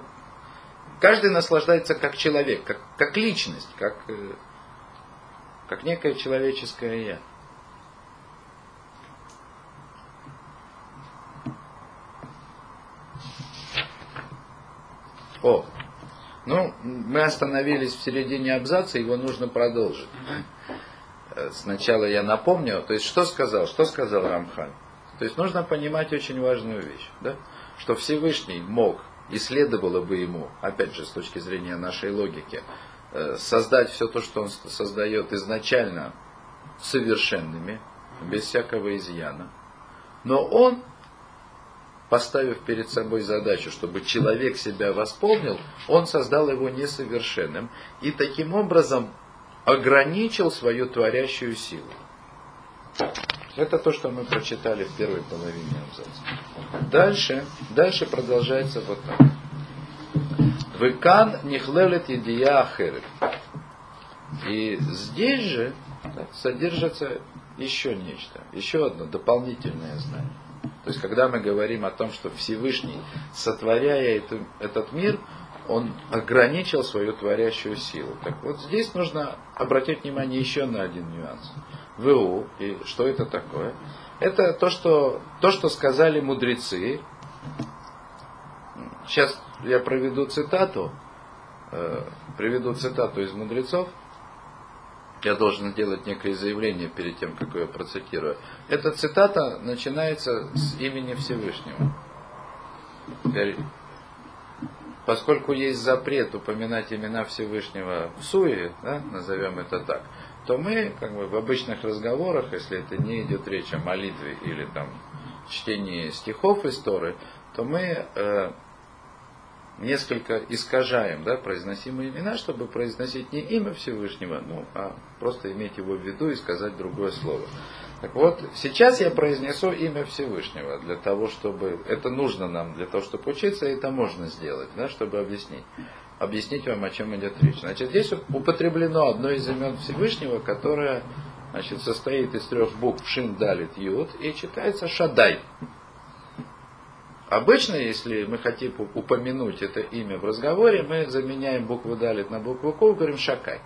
каждый наслаждается как человек, как, как личность, как, э, как некое человеческое я. О, ну, мы остановились в середине абзаца, его нужно продолжить. Э, Сначала я напомню, то есть что сказал, что сказал Рамхаль? То есть нужно понимать очень важную вещь, да? что Всевышний мог и следовало бы ему, опять же, с точки зрения нашей логики, э, создать все то, что он создает изначально совершенными, без всякого изъяна. Но он, поставив перед собой задачу, чтобы человек себя восполнил, он создал его несовершенным и таким образом ограничил свою творящую силу. Это то, что мы прочитали в первой половине абзаца. Дальше, дальше продолжается вот так. Выкан нихлелет едия ахерет. И здесь же да, содержится еще нечто, еще одно дополнительное знание. То есть, когда мы говорим о том, что Всевышний, сотворяя это, этот мир, он ограничил свою творящую силу. Так вот, здесь нужно обратить внимание еще на один нюанс. ВУ, и что это такое? Это то, что, то, что сказали мудрецы. Сейчас я проведу цитату, э, приведу цитату из мудрецов. Я должен сделать некое заявление перед тем, как я процитирую. Эта цитата начинается с имени Всевышнего. Поскольку есть запрет упоминать имена Всевышнего в суе, да, назовем это так, то мы как бы в обычных разговорах, если это не идет речь о молитве или там чтении стихов из Торы, то мы э, несколько искажаем да, произносимые имена, чтобы произносить не имя Всевышнего, ну, а просто иметь его в виду и сказать другое слово. Так вот, сейчас я произнесу имя Всевышнего для того, чтобы... Это нужно нам для того, чтобы учиться, и это можно сделать, да, чтобы объяснить объяснить вам, о чем идет речь. Значит, здесь употреблено одно из имен Всевышнего, которое значит, состоит из трех букв Шин, Далит, Юд, и читается Шадай. Обычно, если мы хотим упомянуть это имя в разговоре, мы заменяем букву Далит на букву и говорим Шакай.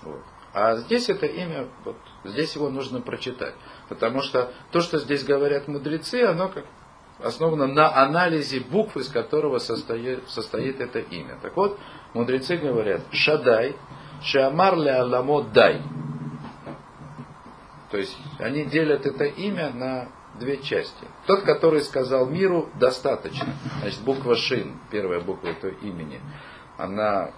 Вот. А здесь это имя, вот, здесь его нужно прочитать. Потому что то, что здесь говорят мудрецы, оно как основано на анализе букв, из которого состоит, состоит это имя. Так вот, мудрецы говорят, Шадай, Шамар ле аламо дай. То есть они делят это имя на две части. Тот, который сказал миру, достаточно. Значит, буква Шин, первая буква этого имени, она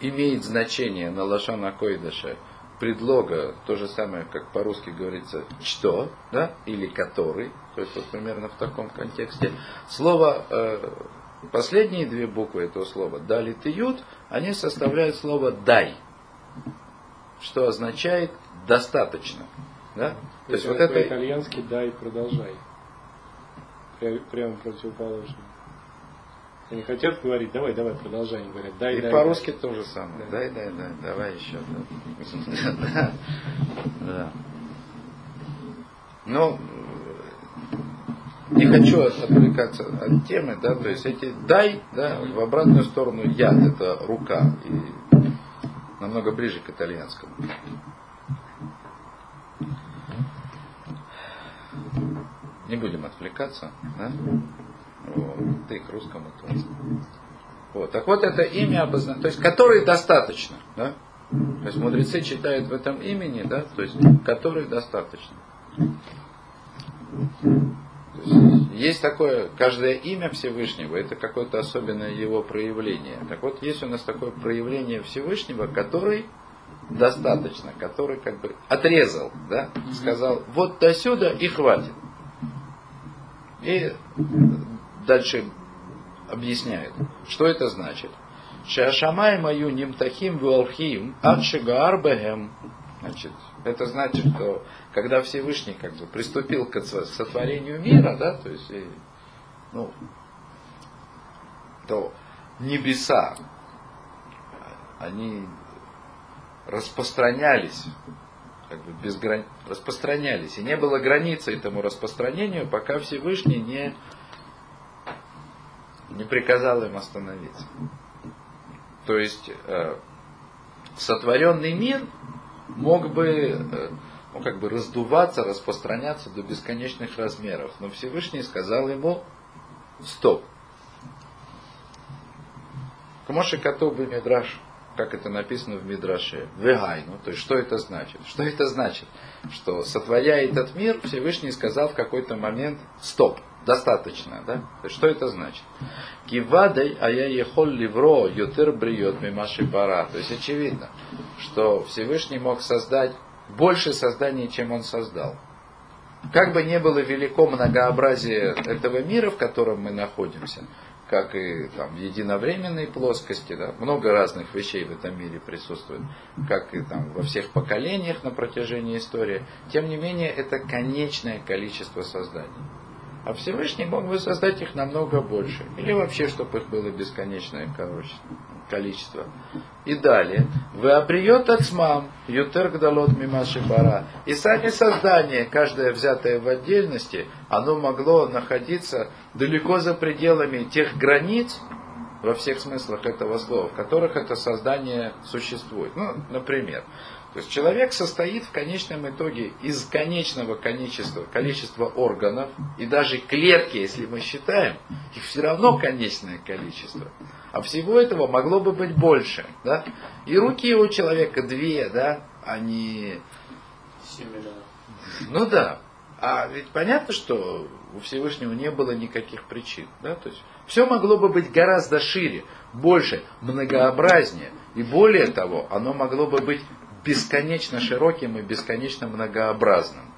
имеет значение на Лашана Койдаша предлога, то же самое, как по-русски говорится, что, да, или который, то есть вот примерно в таком контексте. Слово, э, последние две буквы этого слова, далит и ют, они составляют слово дай, что означает достаточно. Да? То есть вот это... Итальянский дай продолжай. Прямо противоположно. Они хотят говорить, давай, давай, продолжай. Они говорят, дай, И дай. по-русски то же самое. Да. Дай, дай, дай, давай еще. Да. да. Но не хочу отвлекаться от темы, да, то есть эти дай, да, в обратную сторону яд, это рука, и намного ближе к итальянскому. Не будем отвлекаться, да? Вот. Ты к русскому тоже. Вот. Так вот это имя обозначено, то есть который достаточно, да? То есть мудрецы читают в этом имени, да, то есть который достаточно. есть, есть такое, каждое имя Всевышнего, это какое-то особенное его проявление. Так вот, есть у нас такое проявление Всевышнего, который достаточно, который как бы отрезал, да, сказал, вот до сюда и хватит. И дальше объясняет, что это значит. Шашамай мою нимтахим вуалхим адшигаар Значит, это значит, что когда Всевышний как бы приступил к сотворению мира, да, то есть, ну, то небеса, они распространялись, как бы без грани... распространялись. И не было границы этому распространению, пока Всевышний не не приказал им остановиться. То есть э, сотворенный мир мог бы э, ну, как бы раздуваться, распространяться до бесконечных размеров. Но Всевышний сказал ему, стоп, Кмоши котов бы Мидраш, как это написано в Мидраше, вегайну, то есть что это значит? Что это значит? Что сотворяя этот мир, Всевышний сказал в какой-то момент, стоп, достаточно, да? То есть, что это значит? Кивадай, а я ехол ливро, ютер бриет мимаши пара. То есть очевидно, что Всевышний мог создать больше созданий, чем он создал. Как бы не было велико многообразие этого мира, в котором мы находимся, как и там, в единовременной плоскости, да, много разных вещей в этом мире присутствует, как и там, во всех поколениях на протяжении истории, тем не менее это конечное количество созданий. А Всевышний мог бы создать их намного больше. Или вообще, чтобы их было бесконечное количество. И далее. Вы оприет ацмам, ютер гдалот мимаши пара. И сами создания, каждое взятое в отдельности, оно могло находиться далеко за пределами тех границ, во всех смыслах этого слова, в которых это создание существует. Ну, например, то есть человек состоит в конечном итоге из конечного количества, количества органов, и даже клетки, если мы считаем, их все равно конечное количество. А всего этого могло бы быть больше. Да? И руки у человека две, да, а не... Ну да. А ведь понятно, что у Всевышнего не было никаких причин. Да? То есть все могло бы быть гораздо шире, больше, многообразнее. И более того, оно могло бы быть бесконечно широким и бесконечно многообразным.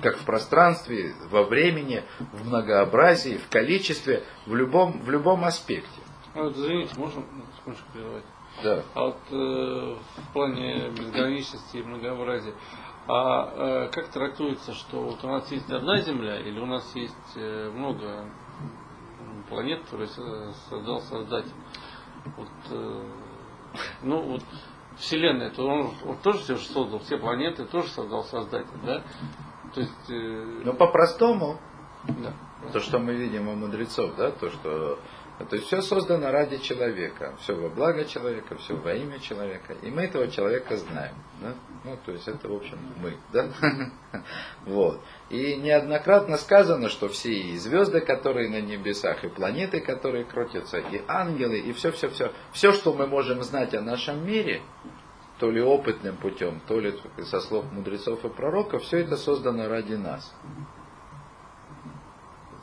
Как в пространстве, во времени, в многообразии, в количестве, в любом, в любом аспекте. А вот, извините, можно секундочку прервать? Да. А вот э, в плане безграничности и многообразия, а э, как трактуется, что вот у нас есть одна Земля или у нас есть э, много планет, которые создал Создатель? Вот, э, ну вот Вселенная, то он, он тоже все создал, все планеты тоже создал Создатель, да? То есть, э... Ну, по-простому, да. то, что мы видим у мудрецов, да, то, что то есть все создано ради человека, все во благо человека, все во имя человека, и мы этого человека знаем. Да? Ну, то есть это, в общем, мы. Да? Вот. И неоднократно сказано, что все и звезды, которые на небесах, и планеты, которые крутятся, и ангелы, и все-все-все, все, что мы можем знать о нашем мире, то ли опытным путем, то ли со слов мудрецов и пророков, все это создано ради нас.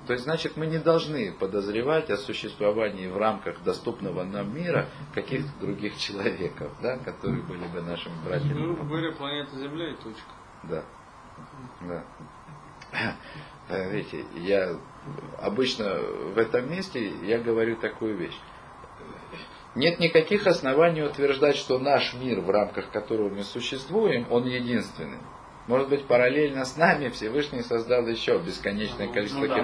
То есть, значит, мы не должны подозревать о существовании в рамках доступного нам мира каких-то других человеков, да, которые были бы нашими братьями. Ну, говоря, планета Земля и точка. Да. Да. Видите, я обычно в этом месте я говорю такую вещь. Нет никаких оснований утверждать, что наш мир, в рамках которого мы существуем, он единственный. Может быть, параллельно с нами Всевышний создал еще бесконечное количество ну, да,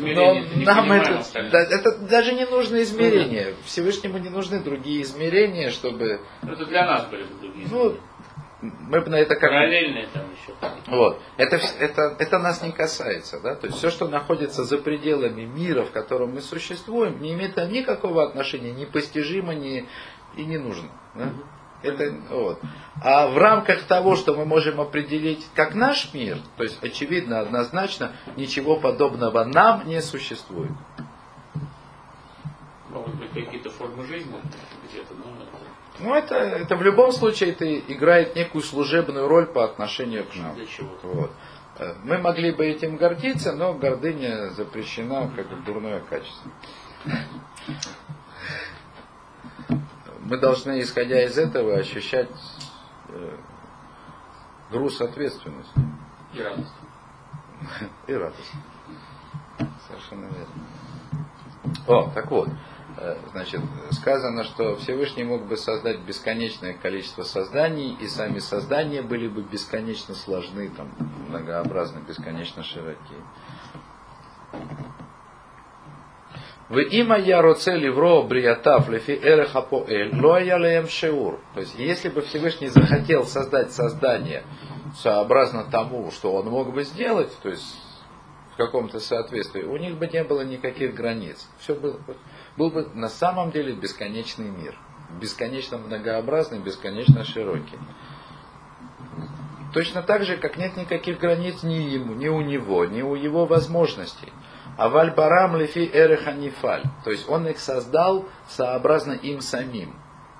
Но нам это, да, это даже не нужно измерения. Всевышнему не нужны другие измерения, чтобы... Это для нас были другие ну, мы бы на это как... Параллельные там еще. Вот. Это, это, это нас не касается. Да? То есть все, что находится за пределами мира, в котором мы существуем, не имеет никакого отношения, непостижимо не, и не нужно. Да? Это, вот. А в рамках того, что мы можем определить как наш мир, то есть очевидно, однозначно, ничего подобного нам не существует. Могут быть какие-то формы жизни где-то, но... Ну, это, это в любом случае это играет некую служебную роль по отношению к нам. Для чего? Вот. Э, мы могли бы этим гордиться, но гордыня запрещена как дурное качество мы должны, исходя из этого, ощущать э, груз ответственности. И радость. И радость. Совершенно верно. О, так вот, э, значит, сказано, что Всевышний мог бы создать бесконечное количество созданий, и сами создания были бы бесконечно сложны, там, многообразны, бесконечно широкие. В има я роце ливро бриятав лефи эреха поэль, лоя шеур. То есть, если бы Всевышний захотел создать создание сообразно тому, что он мог бы сделать, то есть в каком-то соответствии, у них бы не было никаких границ. Все было, был бы на самом деле бесконечный мир. Бесконечно многообразный, бесконечно широкий. Точно так же, как нет никаких границ ни ему, ни у него, ни у его возможностей. Аваль барам лифи эреханифаль. То есть он их создал сообразно им самим.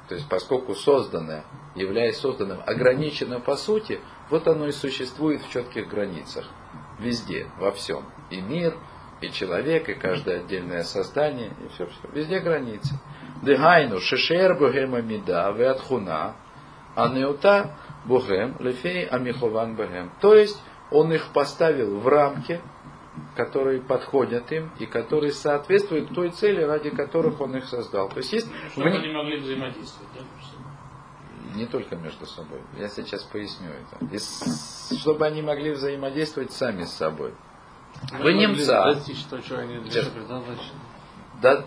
То есть поскольку созданное, являясь созданным, ограничено по сути, вот оно и существует в четких границах. Везде, во всем. И мир, и человек, и каждое отдельное создание, и все, все. Везде границы. Дыгайну, шешер бухема мида, веатхуна, анеута бухем, лефей амихован бухем. То есть, он их поставил в рамки, которые подходят им и которые соответствуют той цели, ради которых он их создал. То есть есть... Чтобы они могли взаимодействовать, да? Не только между собой. Я сейчас поясню это. И чтобы они могли взаимодействовать сами с собой. Вы немца. Достичь того, чего они для себя. Да.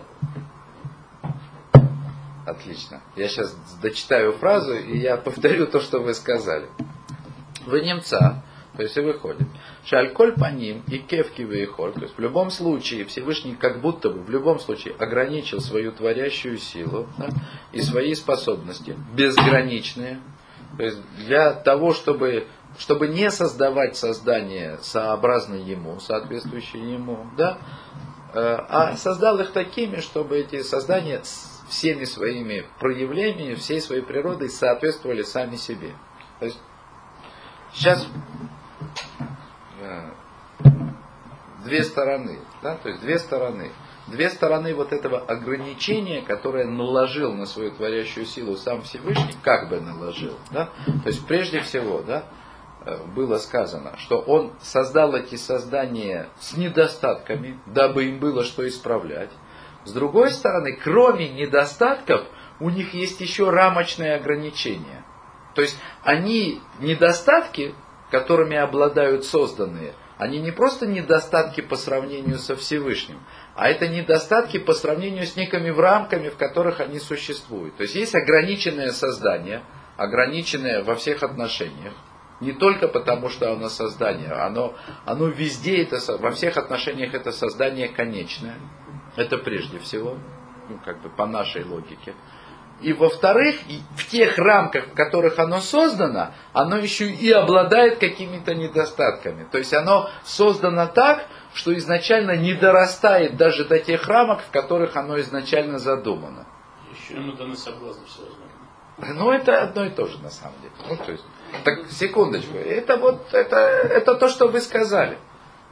Отлично. Я сейчас дочитаю фразу, и я повторю то, что вы сказали. Вы немца, то есть и выходит. Шальколь по ним и кевки выехоль. То есть в любом случае Всевышний как будто бы в любом случае ограничил свою творящую силу да, и свои способности безграничные. То есть для того, чтобы, чтобы не создавать создание сообразно ему, соответствующее ему, да, э, а создал их такими, чтобы эти создания всеми своими проявлениями, всей своей природой соответствовали сами себе. То есть сейчас две стороны, да, то есть две стороны. Две стороны вот этого ограничения, которое наложил на свою творящую силу сам Всевышний, как бы наложил, да, то есть прежде всего, да, э, было сказано, что он создал эти создания с недостатками, дабы им было что исправлять. С другой стороны, кроме недостатков, у них есть еще рамочные ограничения. То есть они недостатки, которыми обладают созданные, они не просто недостатки по сравнению со Всевышним, а это недостатки по сравнению с некими рамками, в которых они существуют. То есть есть ограниченное создание, ограниченное во всех отношениях. Не только потому, что оно создание, оно, оно везде, это, во всех отношениях это создание конечное. Это прежде всего, ну, как бы по нашей логике. И во-вторых, в тех рамках, в которых оно создано, оно еще и обладает какими-то недостатками. То есть оно создано так, что изначально не дорастает даже до тех рамок, в которых оно изначально задумано. Еще ему даны соблазны всевозможные. Ну, это одно и то же на самом деле. Ну, то есть, так, секундочку. Это вот, это, это то, что вы сказали.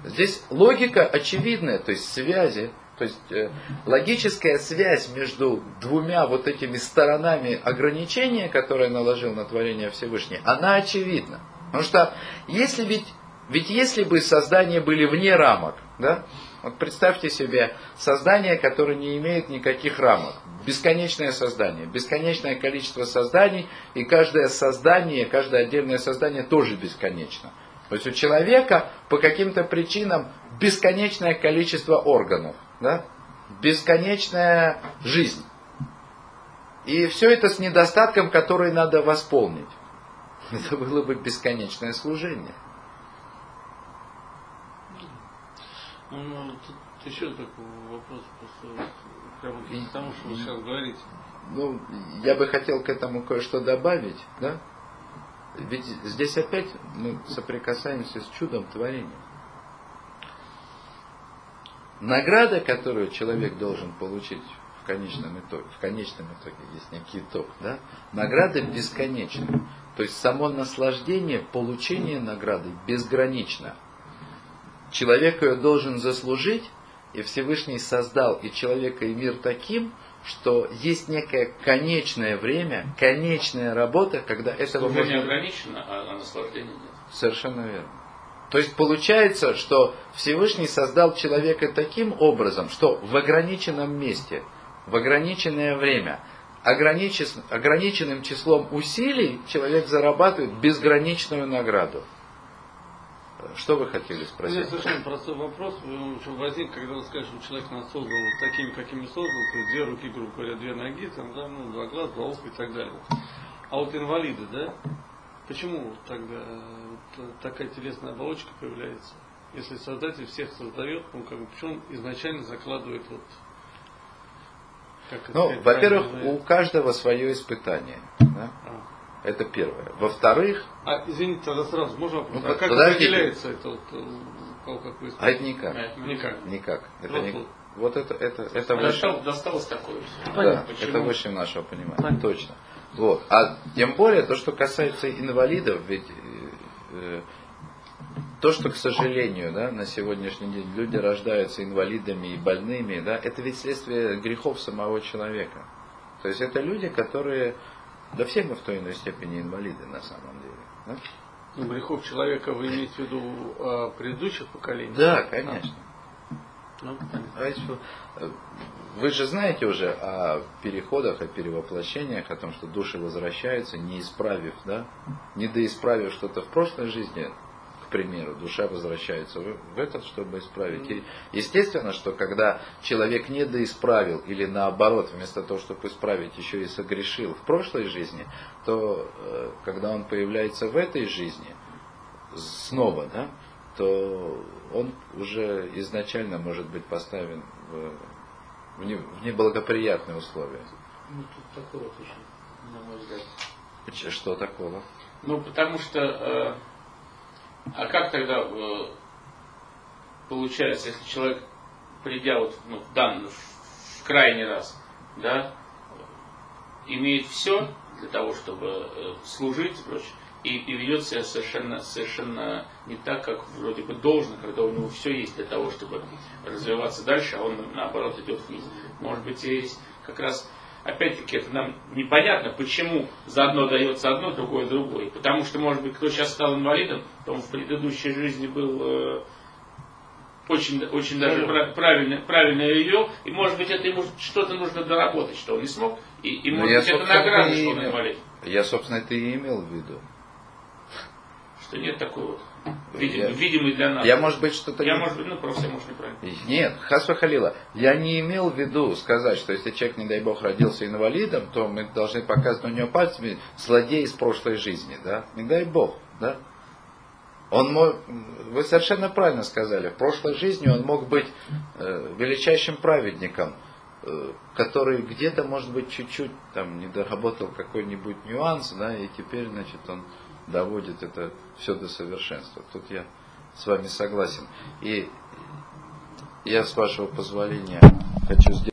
Здесь логика очевидная, то есть связи то есть э, логическая связь между двумя вот этими сторонами ограничения, которые наложил на творение Всевышний, она очевидна. Потому что если ведь, ведь если бы создания были вне рамок, да, вот представьте себе создание, которое не имеет никаких рамок. Бесконечное создание, бесконечное количество созданий, и каждое создание, каждое отдельное создание тоже бесконечно. То есть у человека по каким-то причинам бесконечное количество органов да? бесконечная жизнь. И все это с недостатком, который надо восполнить. Это было бы бесконечное служение. Ну, ну тут еще такой вопрос, просто прямо к тому, что вы сейчас говорите. Ну, я бы хотел к этому кое-что добавить, да? Ведь здесь опять мы соприкасаемся с чудом творения. Награда, которую человек должен получить в конечном итоге, в конечном итоге есть некий итог, да? награда бесконечна. То есть само наслаждение, получение награды безгранично. Человек ее должен заслужить, и Всевышний создал и человека, и мир таким, что есть некое конечное время, конечная работа, когда этого можно... не ограничено, а наслаждение нет. Совершенно верно. То есть получается, что Всевышний создал человека таким образом, что в ограниченном месте, в ограниченное время, ограниченным числом усилий человек зарабатывает безграничную награду. Что вы хотели спросить? Здесь совершенно простой вопрос. Он возник, когда вы сказали, что человек нас создал такими, какими создал, то есть две руки, грубо говоря, две ноги, там, да, ну, два глаза, два уха и так далее. А вот инвалиды, да, почему тогда вот такая телесная оболочка появляется. Если Создатель всех создает, ну как бы почему он изначально закладывает вот как ну, во-первых, у каждого свое испытание. Да? А. Это первое. Во-вторых... А, извините, тогда сразу, можно вопрос? Ну, а как подождите. определяется это вот, э, кого как вы А это никак. Никак. Никак. Это Ну, не- вот. Вот это, это, это выше, Достал- досталось такое. да, Почему? это выше нашего понимания. Понятно. Точно. Вот. А тем более, то, что касается инвалидов, ведь э, то, что, к сожалению, да, на сегодняшний день люди рождаются инвалидами и больными, да, это ведь следствие грехов самого человека. То есть это люди, которые, да все мы в той или иной степени инвалиды на самом деле. Да, Ну, грехов человека вы имеете в виду э, предыдущих поколений? да конечно. Ну, Вы же знаете уже о переходах, о перевоплощениях, о том, что души возвращаются, не исправив, да, не доисправив что-то в прошлой жизни, к примеру, душа возвращается в в этот, чтобы исправить. И естественно, что когда человек не доисправил или наоборот, вместо того, чтобы исправить, еще и согрешил в прошлой жизни, то э, когда он появляется в этой жизни, снова, да, то он уже изначально может быть поставлен в, в не- в неблагоприятные условия. Ну, тут такое вот очень, на мой взгляд. Что такого? Ну, потому что, э, а как тогда э, получается, если человек, придя вот ну, в данный, в крайний раз, да, имеет все для того, чтобы э, служить и прочее, и, и ведет себя совершенно, совершенно не так, как вроде бы должно, когда у него все есть для того, чтобы развиваться дальше, а он наоборот идет вниз. Может быть, есть как раз опять-таки это нам непонятно, почему за одно дается одно, другое другое. Потому что, может быть, кто сейчас стал инвалидом, то он в предыдущей жизни был э, очень, очень даже пра- правильно, правильно ее и может быть это ему что-то нужно доработать, что он не смог, и, и Ну, может я, быть это награда, что он инвалид. Я, собственно, это и имел в виду. Что нет такой вот видимый, Я- видимый для нас. Я, может быть, что-то... Я, не- может быть, ну просто, может, неправильно. Нет, Хасва Халила, я не имел в виду сказать, что если человек, не дай бог, родился инвалидом, то мы должны показывать на него пальцами злодей из прошлой жизни, да? Не дай бог, да? Он мог, вы совершенно правильно сказали, в прошлой жизни он мог быть э, величайшим праведником, э, который где-то, может быть, чуть-чуть там не доработал какой-нибудь нюанс, да, и теперь, значит, он доводит это все до совершенства. Тут я с вами согласен. И я, с вашего позволения, хочу сделать